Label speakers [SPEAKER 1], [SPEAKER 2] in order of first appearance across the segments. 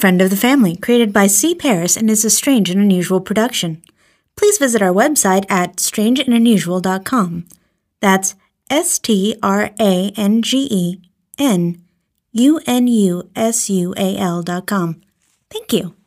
[SPEAKER 1] Friend of the Family, created by C. Paras and is a strange and unusual production. Please visit our website at strangeandunusual.com. That's S T R A N G E N U N U S U A L dot com. Thank you.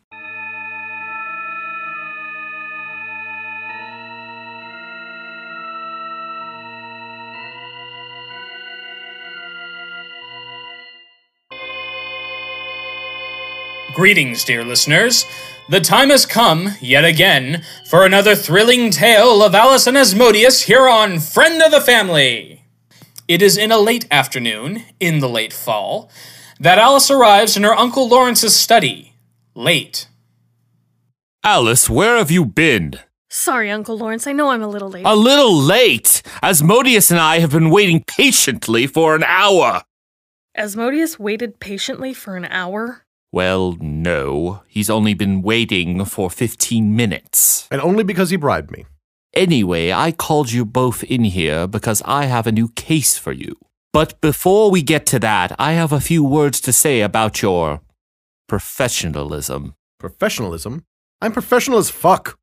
[SPEAKER 2] Greetings, dear listeners. The time has come, yet again, for another thrilling tale of Alice and Asmodeus here on Friend of the Family. It is in a late afternoon, in the late fall, that Alice arrives in her Uncle Lawrence's study. Late.
[SPEAKER 3] Alice, where have you been?
[SPEAKER 4] Sorry, Uncle Lawrence, I know I'm a little late.
[SPEAKER 3] A little late. Asmodeus and I have been waiting patiently for an hour.
[SPEAKER 4] Asmodeus waited patiently for an hour.
[SPEAKER 3] Well, no. He's only been waiting for 15 minutes.
[SPEAKER 5] And only because he bribed me.
[SPEAKER 3] Anyway, I called you both in here because I have a new case for you. But before we get to that, I have a few words to say about your professionalism.
[SPEAKER 5] Professionalism? I'm professional as fuck.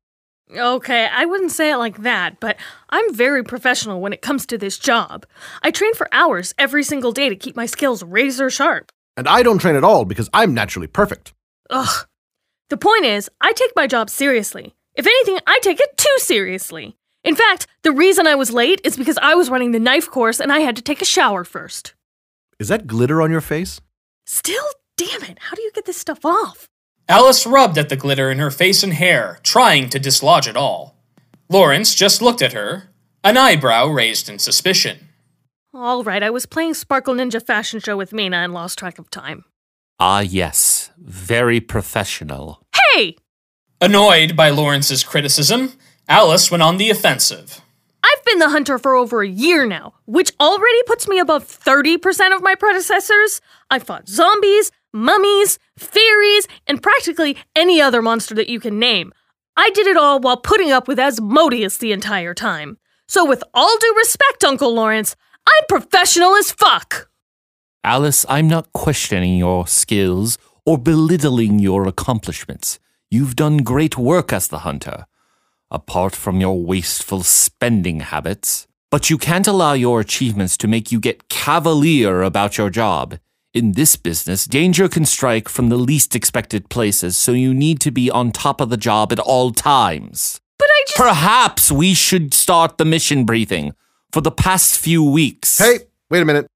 [SPEAKER 4] Okay, I wouldn't say it like that, but I'm very professional when it comes to this job. I train for hours every single day to keep my skills razor sharp.
[SPEAKER 5] And I don't train at all because I'm naturally perfect.
[SPEAKER 4] Ugh. The point is, I take my job seriously. If anything, I take it too seriously. In fact, the reason I was late is because I was running the knife course and I had to take a shower first.
[SPEAKER 5] Is that glitter on your face?
[SPEAKER 4] Still, damn it, how do you get this stuff off?
[SPEAKER 2] Alice rubbed at the glitter in her face and hair, trying to dislodge it all. Lawrence just looked at her, an eyebrow raised in suspicion.
[SPEAKER 4] All right, I was playing Sparkle Ninja Fashion Show with Mina and lost track of time.
[SPEAKER 3] Ah, yes. Very professional.
[SPEAKER 4] Hey!
[SPEAKER 2] Annoyed by Lawrence's criticism, Alice went on the offensive.
[SPEAKER 4] I've been the hunter for over a year now, which already puts me above 30% of my predecessors. I fought zombies, mummies, fairies, and practically any other monster that you can name. I did it all while putting up with Asmodeus the entire time. So, with all due respect, Uncle Lawrence, I'm professional as fuck!
[SPEAKER 3] Alice, I'm not questioning your skills or belittling your accomplishments. You've done great work as the hunter, apart from your wasteful spending habits. But you can't allow your achievements to make you get cavalier about your job. In this business, danger can strike from the least expected places, so you need to be on top of the job at all times.
[SPEAKER 4] But I just.
[SPEAKER 3] Perhaps we should start the mission briefing for the past few weeks.
[SPEAKER 5] Hey, wait a minute.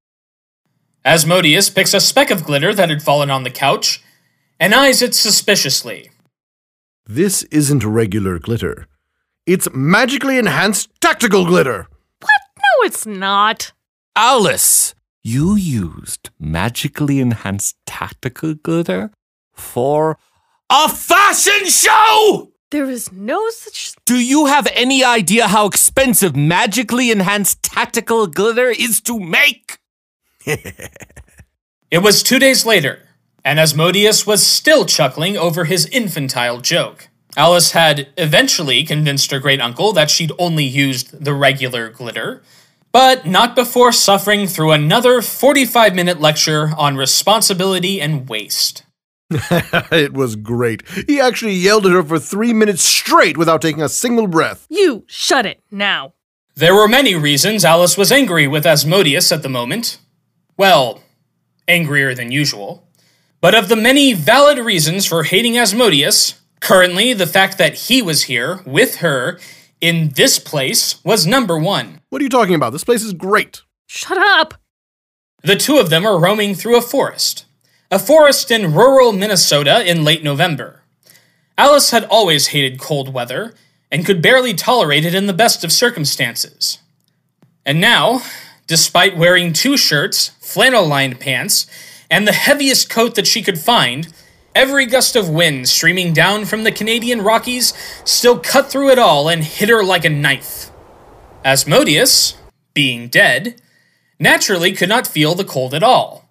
[SPEAKER 2] Asmodeus picks a speck of glitter that had fallen on the couch and eyes it suspiciously.
[SPEAKER 5] This isn't regular glitter. It's magically enhanced tactical glitter.
[SPEAKER 4] What? No, it's not.
[SPEAKER 3] Alice, you used magically enhanced tactical glitter for a fashion show!
[SPEAKER 4] There is no such.
[SPEAKER 3] Do you have any idea how expensive magically enhanced tactical glitter is to make?
[SPEAKER 2] It was two days later, and Asmodeus was still chuckling over his infantile joke. Alice had eventually convinced her great uncle that she'd only used the regular glitter, but not before suffering through another 45 minute lecture on responsibility and waste.
[SPEAKER 5] it was great. He actually yelled at her for three minutes straight without taking a single breath.
[SPEAKER 4] You shut it now.
[SPEAKER 2] There were many reasons Alice was angry with Asmodeus at the moment. Well, angrier than usual. But of the many valid reasons for hating Asmodeus, currently the fact that he was here with her in this place was number one.
[SPEAKER 5] What are you talking about? This place is great.
[SPEAKER 4] Shut up!
[SPEAKER 2] The two of them are roaming through a forest. A forest in rural Minnesota in late November. Alice had always hated cold weather and could barely tolerate it in the best of circumstances. And now, despite wearing two shirts, flannel lined pants, and the heaviest coat that she could find, every gust of wind streaming down from the Canadian Rockies still cut through it all and hit her like a knife. Asmodeus, being dead, naturally could not feel the cold at all.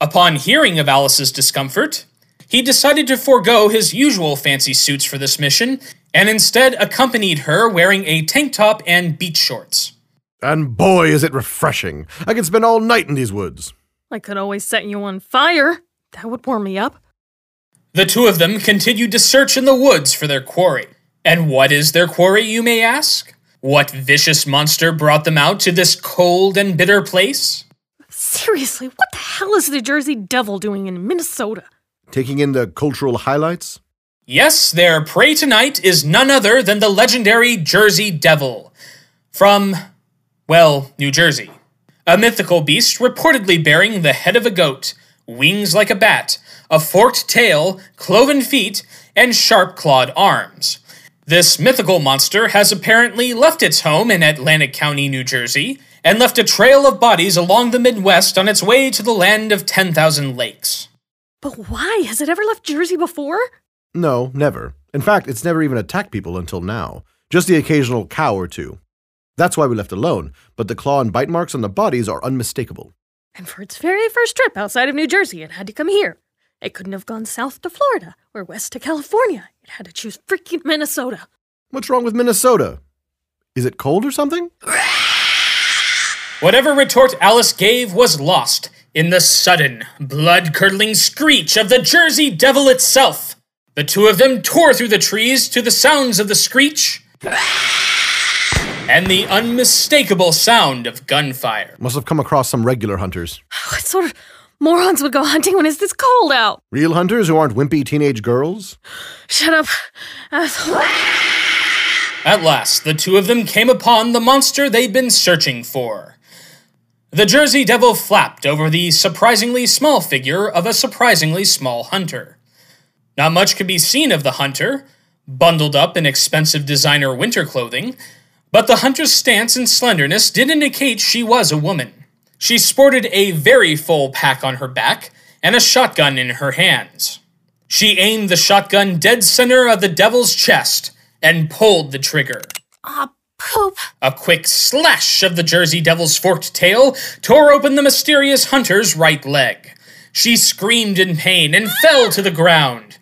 [SPEAKER 2] Upon hearing of Alice's discomfort, he decided to forego his usual fancy suits for this mission and instead accompanied her wearing a tank top and beach shorts.
[SPEAKER 5] And boy, is it refreshing. I could spend all night in these woods.
[SPEAKER 4] I could always set you on fire. That would warm me up.
[SPEAKER 2] The two of them continued to search in the woods for their quarry. And what is their quarry, you may ask? What vicious monster brought them out to this cold and bitter place?
[SPEAKER 4] Seriously, what the hell is the Jersey Devil doing in Minnesota?
[SPEAKER 5] Taking in the cultural highlights?
[SPEAKER 2] Yes, their prey tonight is none other than the legendary Jersey Devil. From, well, New Jersey. A mythical beast reportedly bearing the head of a goat, wings like a bat, a forked tail, cloven feet, and sharp clawed arms. This mythical monster has apparently left its home in Atlantic County, New Jersey, and left a trail of bodies along the Midwest on its way to the land of 10,000 lakes.
[SPEAKER 4] But why? Has it ever left Jersey before?
[SPEAKER 5] No, never. In fact, it's never even attacked people until now. Just the occasional cow or two. That's why we left alone, but the claw and bite marks on the bodies are unmistakable.
[SPEAKER 4] And for its very first trip outside of New Jersey, it had to come here. It couldn't have gone south to Florida or west to California. It had to choose freaking Minnesota.
[SPEAKER 5] What's wrong with Minnesota? Is it cold or something?
[SPEAKER 2] Whatever retort Alice gave was lost in the sudden, blood curdling screech of the Jersey Devil itself. The two of them tore through the trees to the sounds of the screech and the unmistakable sound of gunfire.
[SPEAKER 5] Must have come across some regular hunters.
[SPEAKER 4] What sort of morons would go hunting when it's this cold out?
[SPEAKER 5] Real hunters who aren't wimpy teenage girls?
[SPEAKER 4] Shut up. asshole.
[SPEAKER 2] At last, the two of them came upon the monster they'd been searching for. The Jersey Devil flapped over the surprisingly small figure of a surprisingly small hunter. Not much could be seen of the hunter, bundled up in expensive designer winter clothing, but the hunter's stance and slenderness did indicate she was a woman. She sported a very full pack on her back and a shotgun in her hands. She aimed the shotgun dead center of the devil's chest and pulled the trigger.
[SPEAKER 6] Ah, poop.
[SPEAKER 2] A quick slash of the Jersey Devil's forked tail tore open the mysterious hunter's right leg. She screamed in pain and fell to the ground.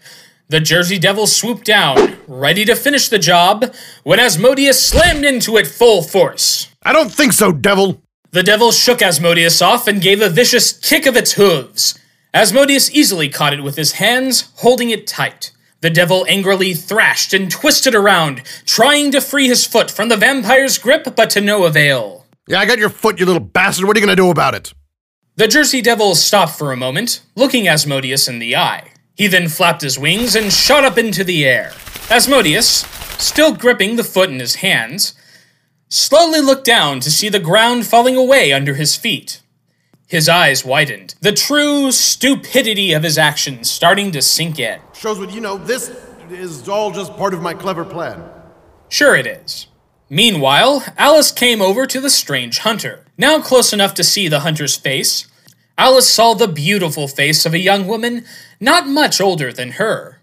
[SPEAKER 2] The Jersey Devil swooped down, ready to finish the job, when Asmodeus slammed into it full force.
[SPEAKER 5] I don't think so, devil!
[SPEAKER 2] The devil shook Asmodeus off and gave a vicious kick of its hooves. Asmodeus easily caught it with his hands, holding it tight. The devil angrily thrashed and twisted around, trying to free his foot from the vampire's grip, but to no avail.
[SPEAKER 5] Yeah, I got your foot, you little bastard. What are you gonna do about it?
[SPEAKER 2] The Jersey Devil stopped for a moment, looking Asmodeus in the eye. He then flapped his wings and shot up into the air. Asmodeus, still gripping the foot in his hands, slowly looked down to see the ground falling away under his feet. His eyes widened, the true stupidity of his actions starting to sink in.
[SPEAKER 5] Shows what you know. This is all just part of my clever plan.
[SPEAKER 2] Sure, it is. Meanwhile, Alice came over to the strange hunter. Now close enough to see the hunter's face, Alice saw the beautiful face of a young woman not much older than her.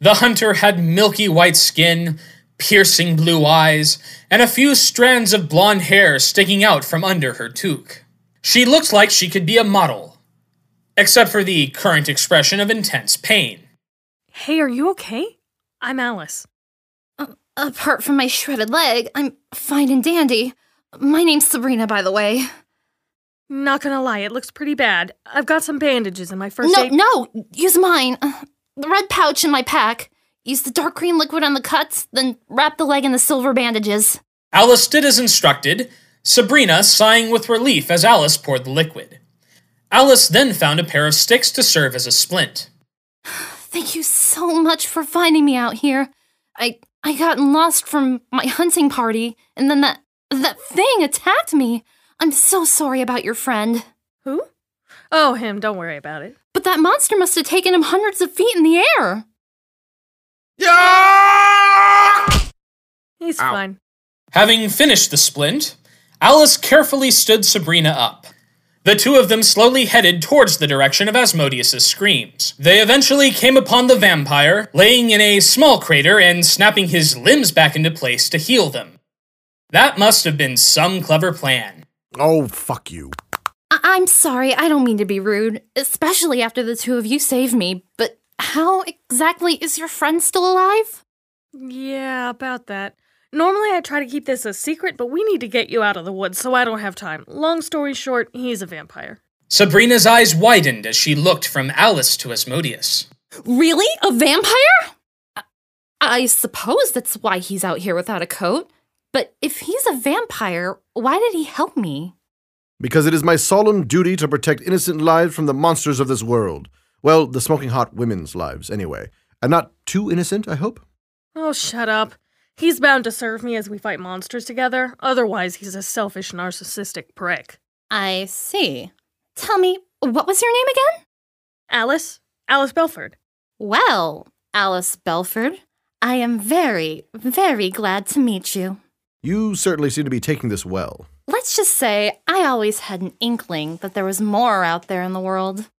[SPEAKER 2] The hunter had milky white skin, piercing blue eyes, and a few strands of blonde hair sticking out from under her toque. She looked like she could be a model, except for the current expression of intense pain.
[SPEAKER 4] Hey, are you okay? I'm Alice.
[SPEAKER 6] Apart from my shredded leg, I'm fine and dandy. My name's Sabrina, by the way.
[SPEAKER 4] Not gonna lie, it looks pretty bad. I've got some bandages in my first
[SPEAKER 6] No,
[SPEAKER 4] aid.
[SPEAKER 6] no, no! use mine. Uh, The red pouch in my pack. Use the dark green liquid on the cuts, then wrap the leg in the silver bandages.
[SPEAKER 2] Alice did as instructed, Sabrina sighing with relief as Alice poured the liquid. Alice then found a pair of sticks to serve as a splint.
[SPEAKER 6] Thank you so much for finding me out here. I I got lost from my hunting party, and then that that thing attacked me. I'm so sorry about your friend.
[SPEAKER 4] Who? Oh, him. Don't worry about it.
[SPEAKER 6] But that monster must have taken him hundreds of feet in the air.
[SPEAKER 5] Yeah!
[SPEAKER 4] He's
[SPEAKER 5] Ow.
[SPEAKER 4] fine.
[SPEAKER 2] Having finished the splint, Alice carefully stood Sabrina up. The two of them slowly headed towards the direction of Asmodeus's screams. They eventually came upon the vampire, laying in a small crater and snapping his limbs back into place to heal them. That must have been some clever plan.
[SPEAKER 5] Oh, fuck you.
[SPEAKER 6] I- I'm sorry, I don't mean to be rude, especially after the two of you saved me, but how exactly is your friend still alive?
[SPEAKER 4] Yeah, about that. Normally I try to keep this a secret, but we need to get you out of the woods, so I don't have time. Long story short, he's a vampire.
[SPEAKER 2] Sabrina's eyes widened as she looked from Alice to Asmodeus.
[SPEAKER 6] Really? A vampire? I, I suppose that's why he's out here without a coat. But if he's a vampire, why did he help me?
[SPEAKER 5] Because it is my solemn duty to protect innocent lives from the monsters of this world. Well, the smoking hot women's lives, anyway. And not too innocent, I hope?
[SPEAKER 4] Oh, shut up. He's bound to serve me as we fight monsters together. Otherwise, he's a selfish, narcissistic prick.
[SPEAKER 6] I see. Tell me, what was your name again?
[SPEAKER 4] Alice? Alice Belford.
[SPEAKER 6] Well, Alice Belford, I am very, very glad to meet you.
[SPEAKER 5] You certainly seem to be taking this well.
[SPEAKER 6] Let's just say I always had an inkling that there was more out there in the world.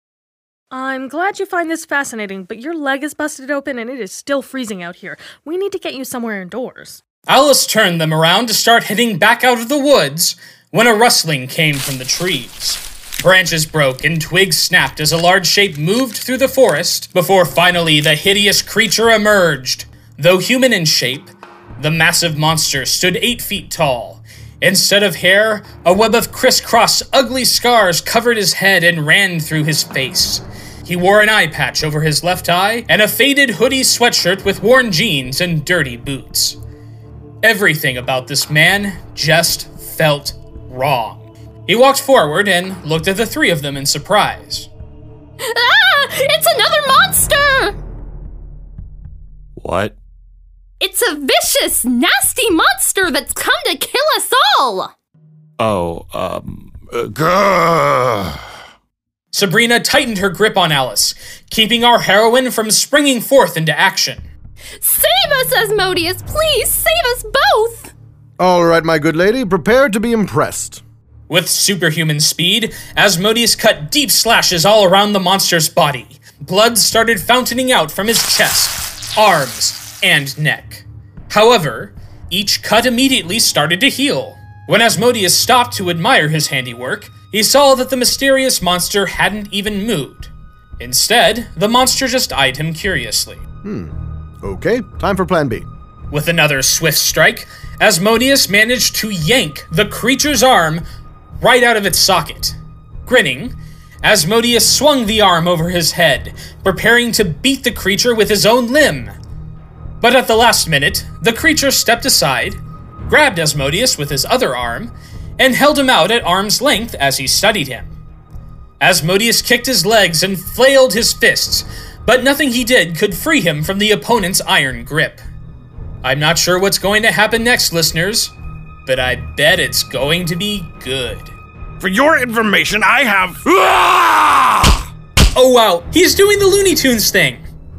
[SPEAKER 4] I'm glad you find this fascinating, but your leg is busted open and it is still freezing out here. We need to get you somewhere indoors.
[SPEAKER 2] Alice turned them around to start heading back out of the woods when a rustling came from the trees. Branches broke and twigs snapped as a large shape moved through the forest before finally the hideous creature emerged. Though human in shape, the massive monster stood eight feet tall. Instead of hair, a web of crisscross, ugly scars covered his head and ran through his face. He wore an eye patch over his left eye and a faded hoodie sweatshirt with worn jeans and dirty boots. Everything about this man just felt wrong. He walked forward and looked at the three of them in surprise.
[SPEAKER 6] Ah! It's another monster!
[SPEAKER 3] What?
[SPEAKER 6] It's a vicious, nasty monster that's come to kill us all!
[SPEAKER 3] Oh, um. Uh, grrr.
[SPEAKER 2] Sabrina tightened her grip on Alice, keeping our heroine from springing forth into action.
[SPEAKER 6] Save us, Asmodeus! Please, save us both!
[SPEAKER 5] All right, my good lady, prepare to be impressed.
[SPEAKER 2] With superhuman speed, Asmodeus cut deep slashes all around the monster's body. Blood started fountaining out from his chest, arms, and neck. However, each cut immediately started to heal. When Asmodeus stopped to admire his handiwork, he saw that the mysterious monster hadn't even moved. Instead, the monster just eyed him curiously. Hmm.
[SPEAKER 5] Okay, time for plan B.
[SPEAKER 2] With another swift strike, Asmodeus managed to yank the creature's arm right out of its socket. Grinning, Asmodeus swung the arm over his head, preparing to beat the creature with his own limb. But at the last minute, the creature stepped aside, grabbed Asmodeus with his other arm, and held him out at arm's length as he studied him. Asmodeus kicked his legs and flailed his fists, but nothing he did could free him from the opponent's iron grip. I'm not sure what's going to happen next, listeners, but I bet it's going to be good.
[SPEAKER 7] For your information, I have.
[SPEAKER 2] Oh wow, he's doing the Looney Tunes thing.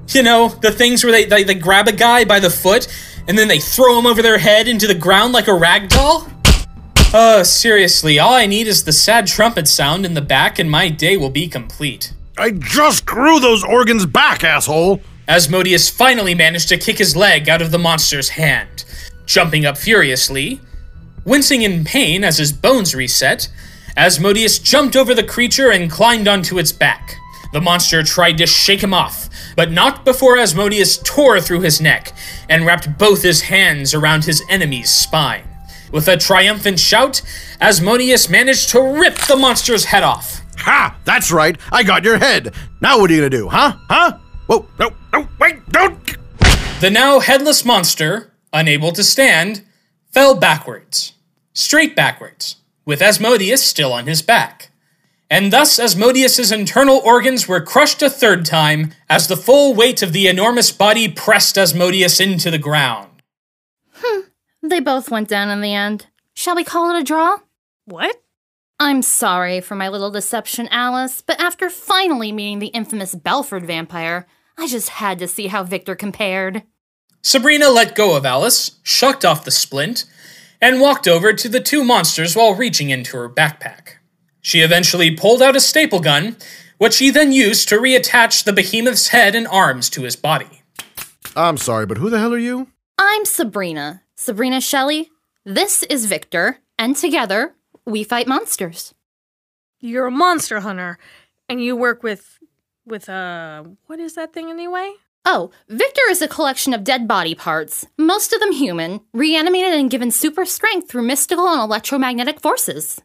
[SPEAKER 2] You know, the things where they, they, they grab a guy by the foot and then they throw him over their head into the ground like a rag doll? Oh, seriously, all I need is the sad trumpet sound in the back and my day will be complete.
[SPEAKER 5] I just grew those organs back, asshole!
[SPEAKER 2] Asmodeus finally managed to kick his leg out of the monster's hand. Jumping up furiously, wincing in pain as his bones reset, Asmodeus jumped over the creature and climbed onto its back. The monster tried to shake him off, but not before Asmodeus tore through his neck and wrapped both his hands around his enemy's spine. With a triumphant shout, Asmodeus managed to rip the monster's head off.
[SPEAKER 5] Ha! That's right, I got your head. Now what are you gonna do, huh? Huh? Whoa,
[SPEAKER 7] No, no, wait, don't!
[SPEAKER 2] The now headless monster, unable to stand, fell backwards, straight backwards, with Asmodeus still on his back. And thus Asmodeus's internal organs were crushed a third time as the full weight of the enormous body pressed Asmodeus into the ground.
[SPEAKER 6] Hmm, they both went down in the end. Shall we call it a draw?
[SPEAKER 4] What?
[SPEAKER 6] I'm sorry for my little deception, Alice, but after finally meeting the infamous Belford vampire, I just had to see how Victor compared.
[SPEAKER 2] Sabrina let go of Alice, shucked off the splint, and walked over to the two monsters while reaching into her backpack. She eventually pulled out a staple gun, which she then used to reattach the behemoth's head and arms to his body.
[SPEAKER 5] I'm sorry, but who the hell are you?
[SPEAKER 6] I'm Sabrina. Sabrina Shelley. This is Victor, and together, we fight monsters.
[SPEAKER 4] You're a monster hunter, and you work with. with, uh. What is that thing anyway?
[SPEAKER 6] Oh, Victor is a collection of dead body parts, most of them human, reanimated and given super strength through mystical and electromagnetic forces.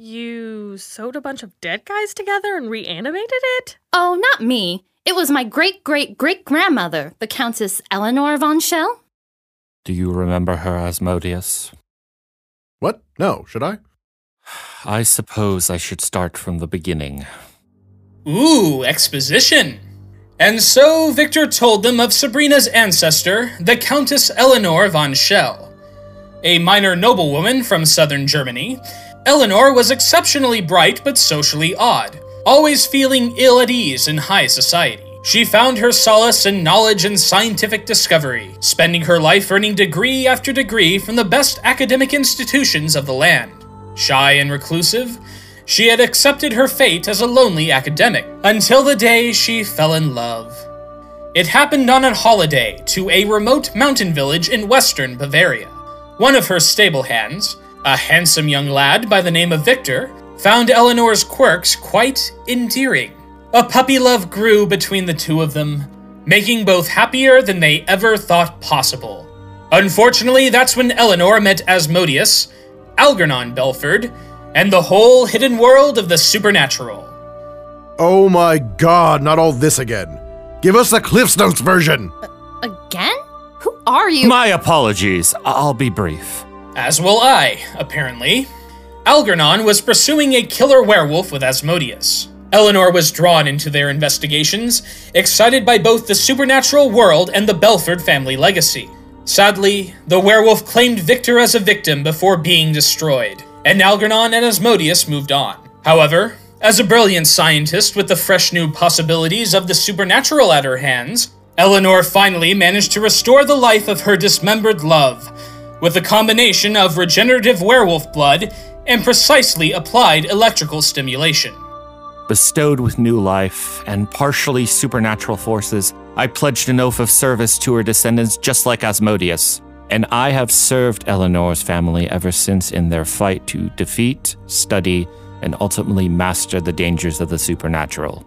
[SPEAKER 4] You sewed a bunch of dead guys together and reanimated it?
[SPEAKER 6] Oh, not me. It was my great great great grandmother, the Countess Eleanor von Schell.
[SPEAKER 3] Do you remember her, Asmodeus?
[SPEAKER 5] What? No, should I?
[SPEAKER 3] I suppose I should start from the beginning.
[SPEAKER 2] Ooh, exposition. And so Victor told them of Sabrina's ancestor, the Countess Eleanor von Schell. A minor noblewoman from southern Germany, Eleanor was exceptionally bright but socially odd, always feeling ill at ease in high society. She found her solace in knowledge and scientific discovery, spending her life earning degree after degree from the best academic institutions of the land. Shy and reclusive, she had accepted her fate as a lonely academic until the day she fell in love. It happened on a holiday to a remote mountain village in western Bavaria. One of her stable hands, a handsome young lad by the name of Victor, found Eleanor's quirks quite endearing. A puppy love grew between the two of them, making both happier than they ever thought possible. Unfortunately, that's when Eleanor met Asmodeus, Algernon Belford, and the whole hidden world of the supernatural.
[SPEAKER 5] Oh my god, not all this again. Give us the Cliff's Notes version.
[SPEAKER 6] Again? Who are you?
[SPEAKER 3] My apologies. I'll be brief.
[SPEAKER 2] As will I, apparently. Algernon was pursuing a killer werewolf with Asmodeus. Eleanor was drawn into their investigations, excited by both the supernatural world and the Belford family legacy. Sadly, the werewolf claimed Victor as a victim before being destroyed, and Algernon and Asmodeus moved on. However, as a brilliant scientist with the fresh new possibilities of the supernatural at her hands, Eleanor finally managed to restore the life of her dismembered love with a combination of regenerative werewolf blood and precisely applied electrical stimulation.
[SPEAKER 3] Bestowed with new life and partially supernatural forces, I pledged an oath of service to her descendants just like Asmodeus. And I have served Eleanor's family ever since in their fight to defeat, study, and ultimately master the dangers of the supernatural.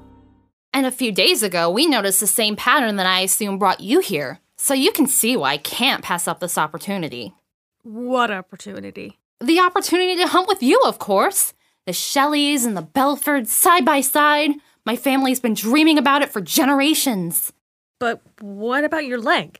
[SPEAKER 6] And a few days ago, we noticed the same pattern that I assume brought you here. So you can see why I can't pass up this opportunity.
[SPEAKER 4] What opportunity?
[SPEAKER 6] The opportunity to hunt with you, of course. The Shelleys and the Belfords side by side. My family's been dreaming about it for generations.
[SPEAKER 4] But what about your leg?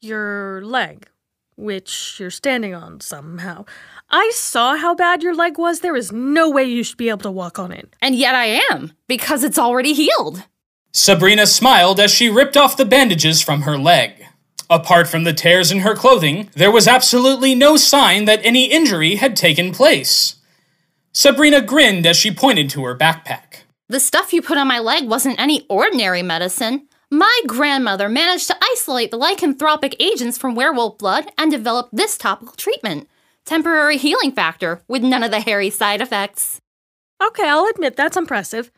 [SPEAKER 4] Your leg, which you're standing on somehow. I saw how bad your leg was. There is no way you should be able to walk on it.
[SPEAKER 6] And yet I am, because it's already healed.
[SPEAKER 2] Sabrina smiled as she ripped off the bandages from her leg. Apart from the tears in her clothing, there was absolutely no sign that any injury had taken place. Sabrina grinned as she pointed to her backpack.
[SPEAKER 6] The stuff you put on my leg wasn't any ordinary medicine. My grandmother managed to isolate the lycanthropic agents from werewolf blood and developed this topical treatment. Temporary healing factor with none of the hairy side effects.
[SPEAKER 4] Okay, I'll admit that's impressive.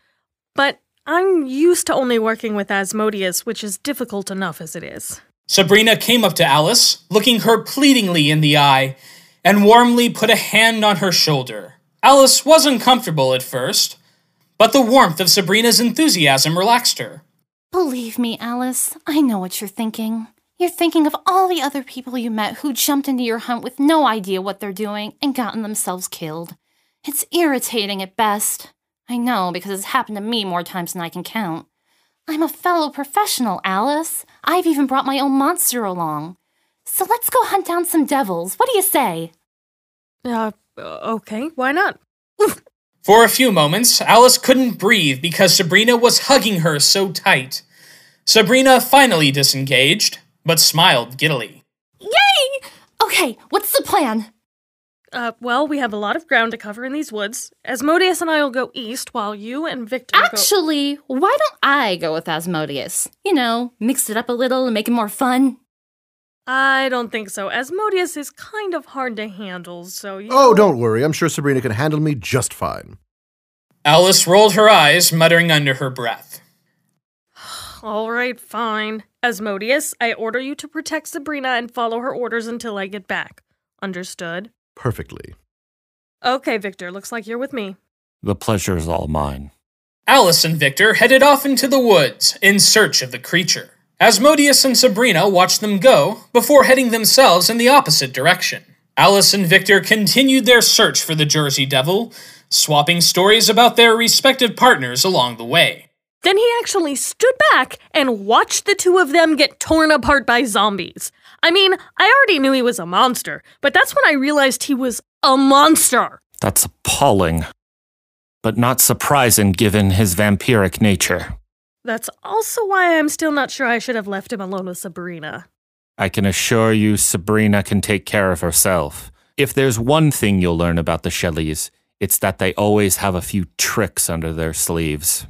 [SPEAKER 4] But I'm used to only working with Asmodeus, which is difficult enough as it is.
[SPEAKER 2] Sabrina came up to Alice, looking her pleadingly in the eye, and warmly put a hand on her shoulder. Alice was uncomfortable at first, but the warmth of Sabrina's enthusiasm relaxed her.
[SPEAKER 6] Believe me, Alice, I know what you're thinking. You're thinking of all the other people you met who jumped into your hunt with no idea what they're doing and gotten themselves killed. It's irritating at best. I know because it's happened to me more times than I can count. I'm a fellow professional, Alice. I've even brought my own monster along. So let's go hunt down some devils. What do you say?
[SPEAKER 4] Uh, okay, why not?
[SPEAKER 2] For a few moments, Alice couldn't breathe because Sabrina was hugging her so tight. Sabrina finally disengaged, but smiled giddily.
[SPEAKER 6] Yay! Okay, what's the plan?
[SPEAKER 4] Uh, well, we have a lot of ground to cover in these woods. Asmodeus and I will go east while you and Victor go.
[SPEAKER 6] Actually, why don't I go with Asmodeus? You know, mix it up a little and make it more fun.
[SPEAKER 4] I don't think so. Asmodeus is kind of hard to handle, so you.
[SPEAKER 5] Oh, don't worry. I'm sure Sabrina can handle me just fine.
[SPEAKER 2] Alice rolled her eyes, muttering under her breath.
[SPEAKER 4] All right, fine. Asmodeus, I order you to protect Sabrina and follow her orders until I get back. Understood?
[SPEAKER 5] Perfectly.
[SPEAKER 4] Okay, Victor, looks like you're with me.
[SPEAKER 3] The pleasure is all mine.
[SPEAKER 2] Alice and Victor headed off into the woods in search of the creature. Asmodeus and Sabrina watched them go before heading themselves in the opposite direction. Alice and Victor continued their search for the Jersey Devil, swapping stories about their respective partners along the way.
[SPEAKER 4] Then he actually stood back and watched the two of them get torn apart by zombies. I mean, I already knew he was a monster, but that's when I realized he was a monster.
[SPEAKER 3] That's appalling. But not surprising given his vampiric nature.
[SPEAKER 4] That's also why I'm still not sure I should have left him alone with Sabrina.
[SPEAKER 3] I can assure you Sabrina can take care of herself. If there's one thing you'll learn about the Shelleys, it's that they always have a few tricks under their sleeves.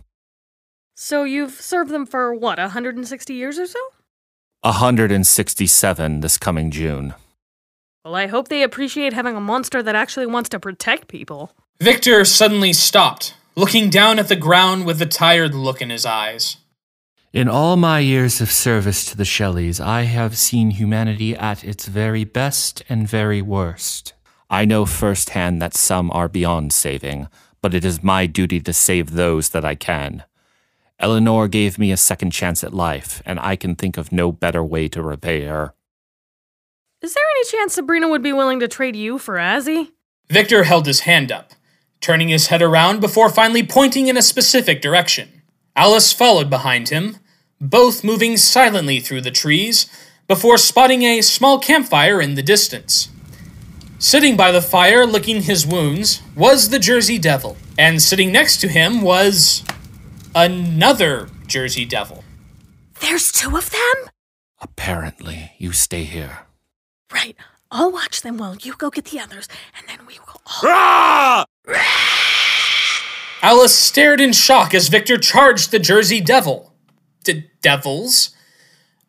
[SPEAKER 4] So you've served them for what, a 160 years or so?
[SPEAKER 3] 167 this coming June.
[SPEAKER 4] Well, I hope they appreciate having a monster that actually wants to protect people.
[SPEAKER 2] Victor suddenly stopped, looking down at the ground with a tired look in his eyes.
[SPEAKER 3] In all my years of service to the Shelleys, I have seen humanity at its very best and very worst. I know firsthand that some are beyond saving, but it is my duty to save those that I can. Eleanor gave me a second chance at life, and I can think of no better way to repay her.
[SPEAKER 4] Is there any chance Sabrina would be willing to trade you for Azzy?
[SPEAKER 2] Victor held his hand up, turning his head around before finally pointing in a specific direction. Alice followed behind him, both moving silently through the trees before spotting a small campfire in the distance. Sitting by the fire, licking his wounds, was the Jersey Devil, and sitting next to him was another Jersey Devil.
[SPEAKER 4] There's two of them?
[SPEAKER 3] Apparently, you stay here.
[SPEAKER 4] Right. I'll watch them while you go get the others, and then we will all.
[SPEAKER 7] Ah!
[SPEAKER 2] Alice stared in shock as Victor charged the Jersey Devil. D- devils?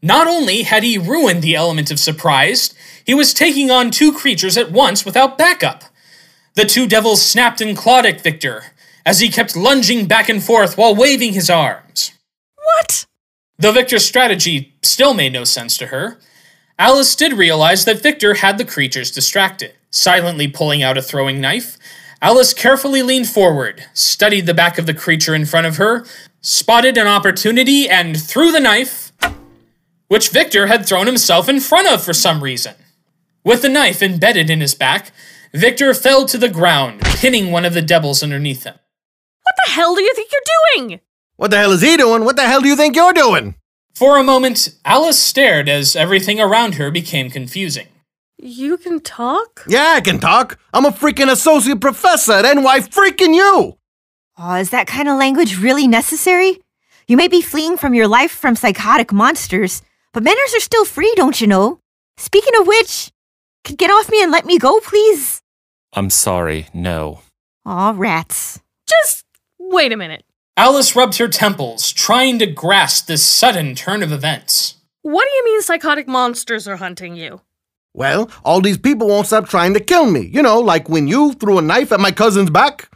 [SPEAKER 2] Not only had he ruined the element of surprise, he was taking on two creatures at once without backup. The two devils snapped and clawed at Victor as he kept lunging back and forth while waving his arms.
[SPEAKER 4] What?
[SPEAKER 2] Though Victor's strategy still made no sense to her, Alice did realize that Victor had the creatures distracted. Silently pulling out a throwing knife, Alice carefully leaned forward, studied the back of the creature in front of her, spotted an opportunity, and threw the knife, which Victor had thrown himself in front of for some reason. With the knife embedded in his back, Victor fell to the ground, pinning one of the devils underneath him.
[SPEAKER 4] What the hell do you think you're doing?
[SPEAKER 5] What the hell is he doing? What the hell do you think you're doing?
[SPEAKER 2] For a moment, Alice stared as everything around her became confusing.
[SPEAKER 4] You can talk?
[SPEAKER 5] Yeah, I can talk. I'm a freaking associate professor at NY freaking U.
[SPEAKER 8] Oh, is that kind of language really necessary? You may be fleeing from your life from psychotic monsters, but manners are still free, don't you know? Speaking of which, could get off me and let me go, please?
[SPEAKER 3] I'm sorry, no.
[SPEAKER 8] Aw, rats.
[SPEAKER 4] Just wait a minute.
[SPEAKER 2] Alice rubbed her temples, trying to grasp this sudden turn of events.
[SPEAKER 4] What do you mean psychotic monsters are hunting you?
[SPEAKER 5] Well, all these people won't stop trying to kill me. You know, like when you threw a knife at my cousin's back.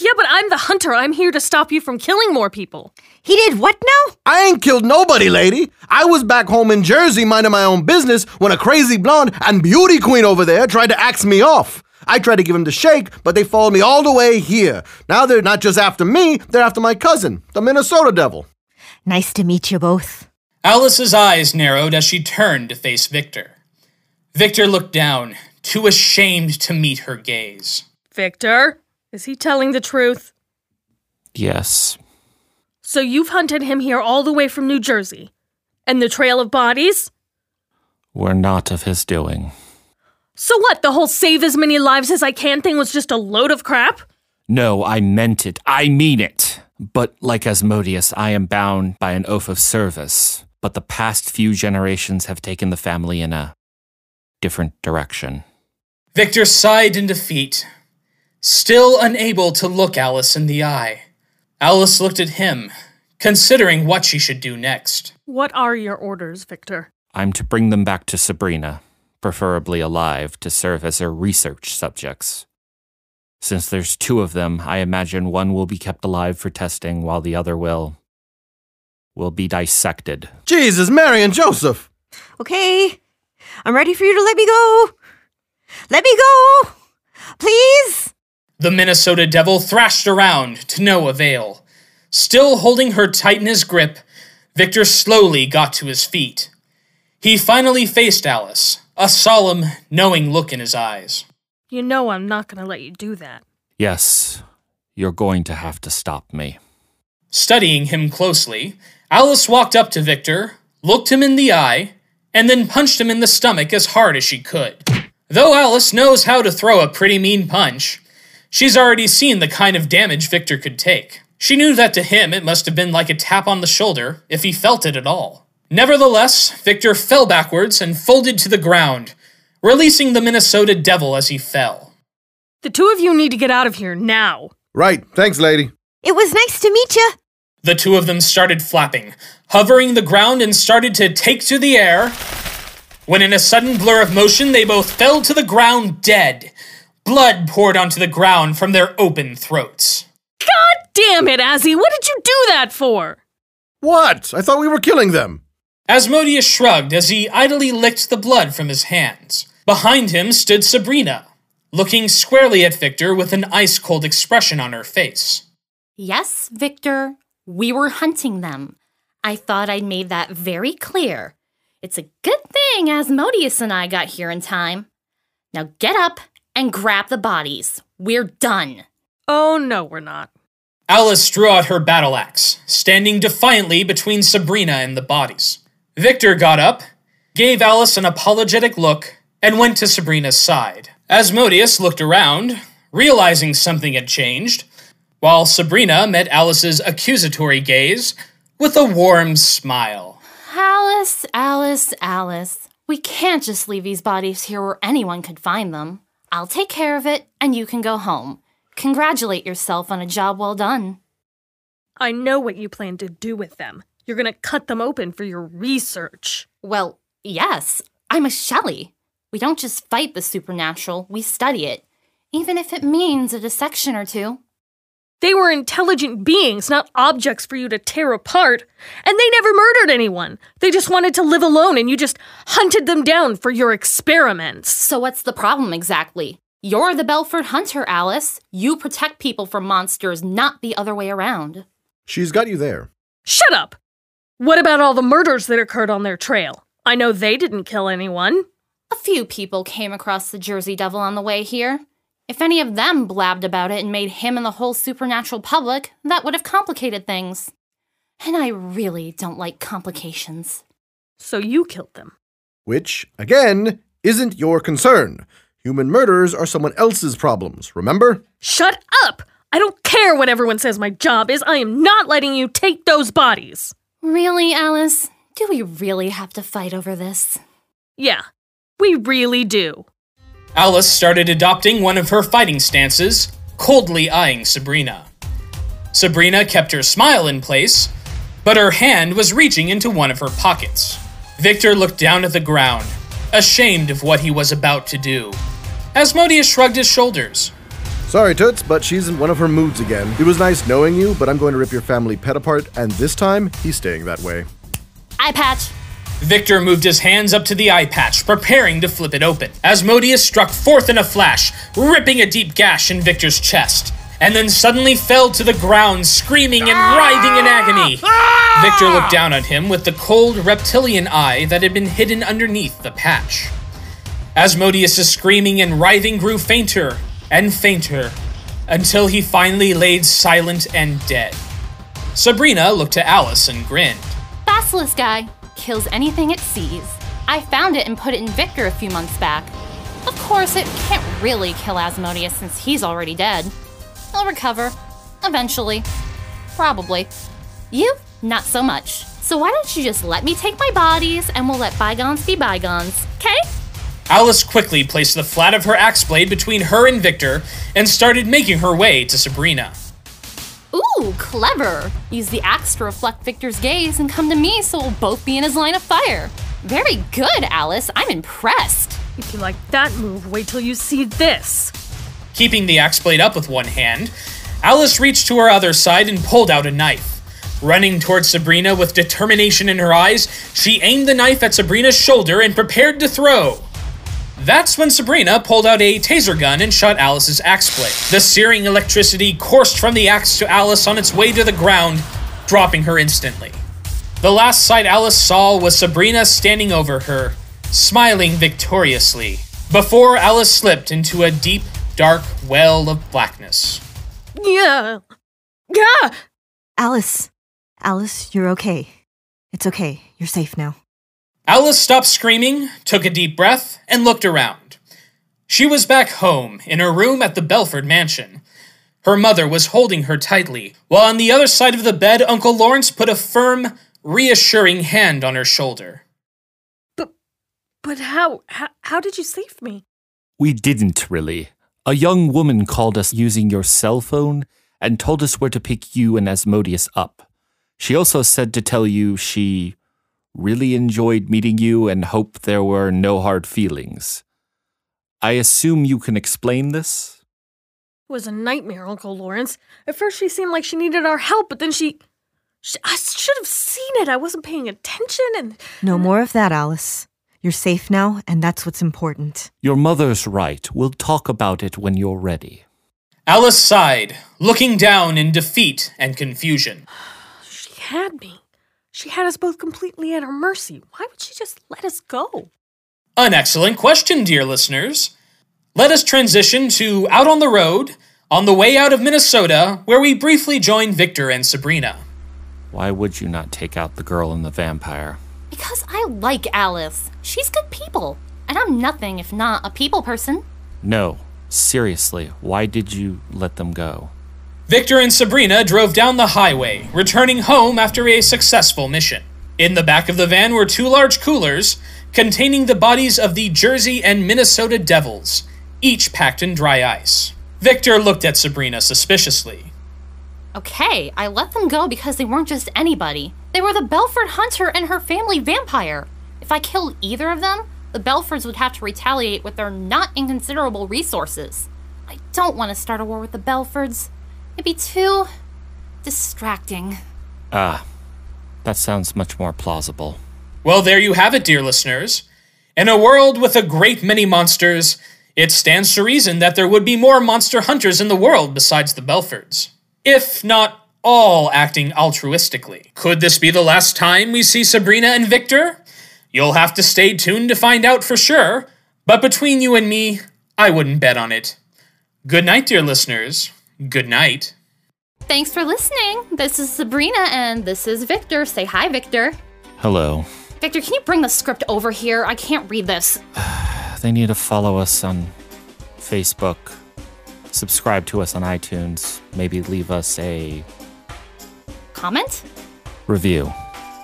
[SPEAKER 4] Yeah, but I'm the hunter. I'm here to stop you from killing more people.
[SPEAKER 8] He did what now?
[SPEAKER 5] I ain't killed nobody, lady. I was back home in Jersey minding my own business when a crazy blonde and beauty queen over there tried to axe me off. I tried to give him the shake, but they followed me all the way here. Now they're not just after me, they're after my cousin, the Minnesota Devil.
[SPEAKER 8] Nice to meet you both.
[SPEAKER 2] Alice's eyes narrowed as she turned to face Victor. Victor looked down, too ashamed to meet her gaze.
[SPEAKER 4] Victor, is he telling the truth?
[SPEAKER 3] Yes.
[SPEAKER 4] So you've hunted him here all the way from New Jersey. And the trail of bodies?
[SPEAKER 3] We're not of his doing.
[SPEAKER 4] So what, the whole save as many lives as I can thing was just a load of crap?
[SPEAKER 3] No, I meant it. I mean it. But like Asmodeus, I am bound by an oath of service. But the past few generations have taken the family in a different direction.
[SPEAKER 2] Victor sighed in defeat, still unable to look Alice in the eye. Alice looked at him, considering what she should do next.
[SPEAKER 4] What are your orders, Victor?
[SPEAKER 3] I'm to bring them back to Sabrina, preferably alive, to serve as her research subjects. Since there's two of them, I imagine one will be kept alive for testing while the other will. will be dissected.
[SPEAKER 5] Jesus, Mary and Joseph.
[SPEAKER 8] Okay, I'm ready for you to let me go. Let me go! Please!
[SPEAKER 2] The Minnesota Devil thrashed around to no avail. Still holding her tight in his grip, Victor slowly got to his feet. He finally faced Alice, a solemn, knowing look in his eyes.
[SPEAKER 4] You know I'm not going to let you do that.
[SPEAKER 3] Yes, you're going to have to stop me.
[SPEAKER 2] Studying him closely, Alice walked up to Victor, looked him in the eye, and then punched him in the stomach as hard as she could. Though Alice knows how to throw a pretty mean punch, she's already seen the kind of damage Victor could take. She knew that to him it must have been like a tap on the shoulder, if he felt it at all. Nevertheless, Victor fell backwards and folded to the ground, releasing the Minnesota Devil as he fell.
[SPEAKER 4] The two of you need to get out of here now.
[SPEAKER 5] Right. Thanks, lady.
[SPEAKER 8] It was nice to meet you.
[SPEAKER 2] The two of them started flapping, hovering the ground, and started to take to the air. When, in a sudden blur of motion, they both fell to the ground dead. Blood poured onto the ground from their open throats.
[SPEAKER 4] God damn it, Azzy! What did you do that for?
[SPEAKER 5] What? I thought we were killing them.
[SPEAKER 2] Asmodeus shrugged as he idly licked the blood from his hands. Behind him stood Sabrina, looking squarely at Victor with an ice cold expression on her face.
[SPEAKER 6] Yes, Victor, we were hunting them. I thought I'd made that very clear. It's a good thing Asmodeus and I got here in time. Now get up and grab the bodies. We're done.
[SPEAKER 4] Oh, no, we're not.
[SPEAKER 2] Alice drew out her battle axe, standing defiantly between Sabrina and the bodies. Victor got up, gave Alice an apologetic look, and went to Sabrina's side. Asmodeus looked around, realizing something had changed, while Sabrina met Alice's accusatory gaze with a warm smile.
[SPEAKER 6] Alice, Alice, Alice. We can't just leave these bodies here where anyone could find them. I'll take care of it, and you can go home. Congratulate yourself on a job well done.
[SPEAKER 4] I know what you plan to do with them. You're gonna cut them open for your research.
[SPEAKER 6] Well, yes, I'm a Shelley. We don't just fight the supernatural, we study it, even if it means a dissection or two.
[SPEAKER 4] They were intelligent beings, not objects for you to tear apart. And they never murdered anyone. They just wanted to live alone, and you just hunted them down for your experiments.
[SPEAKER 6] So, what's the problem exactly? You're the Belford Hunter, Alice. You protect people from monsters, not the other way around.
[SPEAKER 5] She's got you there.
[SPEAKER 4] Shut up! What about all the murders that occurred on their trail? I know they didn't kill anyone.
[SPEAKER 6] A few people came across the Jersey Devil on the way here. If any of them blabbed about it and made him and the whole supernatural public, that would have complicated things. And I really don't like complications.
[SPEAKER 4] So you killed them.
[SPEAKER 5] Which, again, isn't your concern. Human murders are someone else's problems, remember?
[SPEAKER 4] Shut up! I don't care what everyone says my job is. I am not letting you take those bodies.
[SPEAKER 6] Really, Alice? Do we really have to fight over this?
[SPEAKER 4] Yeah, we really do.
[SPEAKER 2] Alice started adopting one of her fighting stances, coldly eyeing Sabrina. Sabrina kept her smile in place, but her hand was reaching into one of her pockets. Victor looked down at the ground, ashamed of what he was about to do. Asmodeus shrugged his shoulders.
[SPEAKER 5] Sorry, Toots, but she's in one of her moods again. It was nice knowing you, but I'm going to rip your family pet apart, and this time, he's staying that way.
[SPEAKER 6] Eye patch.
[SPEAKER 2] Victor moved his hands up to the eye patch, preparing to flip it open. Asmodeus struck forth in a flash, ripping a deep gash in Victor's chest, and then suddenly fell to the ground, screaming and writhing in agony. Victor looked down at him with the cold reptilian eye that had been hidden underneath the patch. Asmodeus' screaming and writhing grew fainter and fainter until he finally laid silent and dead. Sabrina looked to Alice and grinned.
[SPEAKER 6] Basilisk guy kills anything it sees. I found it and put it in Victor a few months back. Of course, it can't really kill Asmodeus since he's already dead. He'll recover. Eventually. Probably. You? Not so much. So why don't you just let me take my bodies and we'll let bygones be bygones, okay?
[SPEAKER 2] Alice quickly placed the flat of her axe blade between her and Victor and started making her way to Sabrina.
[SPEAKER 6] Ooh, clever! Use the axe to reflect Victor's gaze and come to me so we'll both be in his line of fire. Very good, Alice. I'm impressed.
[SPEAKER 4] If you like that move, wait till you see this.
[SPEAKER 2] Keeping the axe blade up with one hand, Alice reached to her other side and pulled out a knife. Running towards Sabrina with determination in her eyes, she aimed the knife at Sabrina's shoulder and prepared to throw. That's when Sabrina pulled out a taser gun and shot Alice's axe blade. The searing electricity coursed from the axe to Alice on its way to the ground, dropping her instantly. The last sight Alice saw was Sabrina standing over her, smiling victoriously, before Alice slipped into a deep, dark well of blackness.
[SPEAKER 4] Yeah. Yeah.
[SPEAKER 8] Alice. Alice, you're okay. It's okay. You're safe now.
[SPEAKER 2] Alice stopped screaming, took a deep breath, and looked around. She was back home, in her room at the Belford mansion. Her mother was holding her tightly, while on the other side of the bed, Uncle Lawrence put a firm, reassuring hand on her shoulder.
[SPEAKER 4] But, but how, how, how did you save me?
[SPEAKER 3] We didn't really. A young woman called us using your cell phone and told us where to pick you and Asmodeus up. She also said to tell you she really enjoyed meeting you and hope there were no hard feelings. I assume you can explain this?
[SPEAKER 4] It was a nightmare, Uncle Lawrence. At first, she seemed like she needed our help, but then she. she I should have seen it. I wasn't paying attention, and.
[SPEAKER 8] No more of that, Alice. You're safe now, and that's what's important.
[SPEAKER 3] Your mother's right. We'll talk about it when you're ready.
[SPEAKER 2] Alice sighed, looking down in defeat and confusion.
[SPEAKER 4] She had me. She had us both completely at her mercy. Why would she just let us go?
[SPEAKER 2] An excellent question, dear listeners. Let us transition to Out on the Road, on the way out of Minnesota, where we briefly join Victor and Sabrina.
[SPEAKER 3] Why would you not take out the girl and the vampire?
[SPEAKER 6] Because I like Alice. She's good people. And I'm nothing if not a people person.
[SPEAKER 3] No, seriously, why did you let them go?
[SPEAKER 2] Victor and Sabrina drove down the highway, returning home after a successful mission. In the back of the van were two large coolers containing the bodies of the Jersey and Minnesota Devils, each packed in dry ice. Victor looked at Sabrina suspiciously.
[SPEAKER 6] Okay, I let them go because they weren't just anybody. They were the Belford Hunter and her family vampire. If I killed either of them, the Belfords would have to retaliate with their not inconsiderable resources. I don't want to start a war with the Belfords. It'd be too distracting.
[SPEAKER 3] Ah, that sounds much more plausible.
[SPEAKER 2] Well, there you have it, dear listeners. In a world with a great many monsters, it stands to reason that there would be more monster hunters in the world besides the Belfords. If not all acting altruistically. Could this be the last time we see Sabrina and Victor? You'll have to stay tuned to find out for sure, but between you and me, I wouldn't bet on it. Good night, dear listeners. Good night.
[SPEAKER 6] Thanks for listening. This is Sabrina and this is Victor. Say hi, Victor.
[SPEAKER 3] Hello.
[SPEAKER 6] Victor, can you bring the script over here? I can't read this.
[SPEAKER 3] They need to follow us on Facebook, subscribe to us on iTunes, maybe leave us a
[SPEAKER 6] Comment?
[SPEAKER 3] review.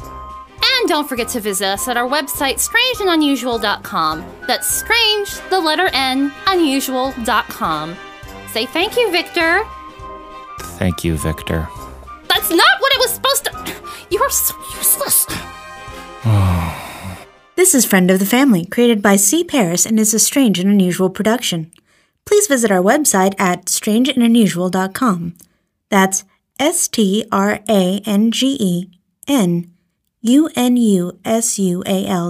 [SPEAKER 6] And don't forget to visit us at our website, strangeandunusual.com. That's strange, the letter N, unusual.com. Say thank you, Victor.
[SPEAKER 3] Thank you, Victor.
[SPEAKER 6] That's not what it was supposed to. You are so useless.
[SPEAKER 1] This is Friend of the Family, created by C. Paras and is a strange and unusual production. Please visit our website at strangeandunusual.com. That's S T R A N G E N U N U S U A L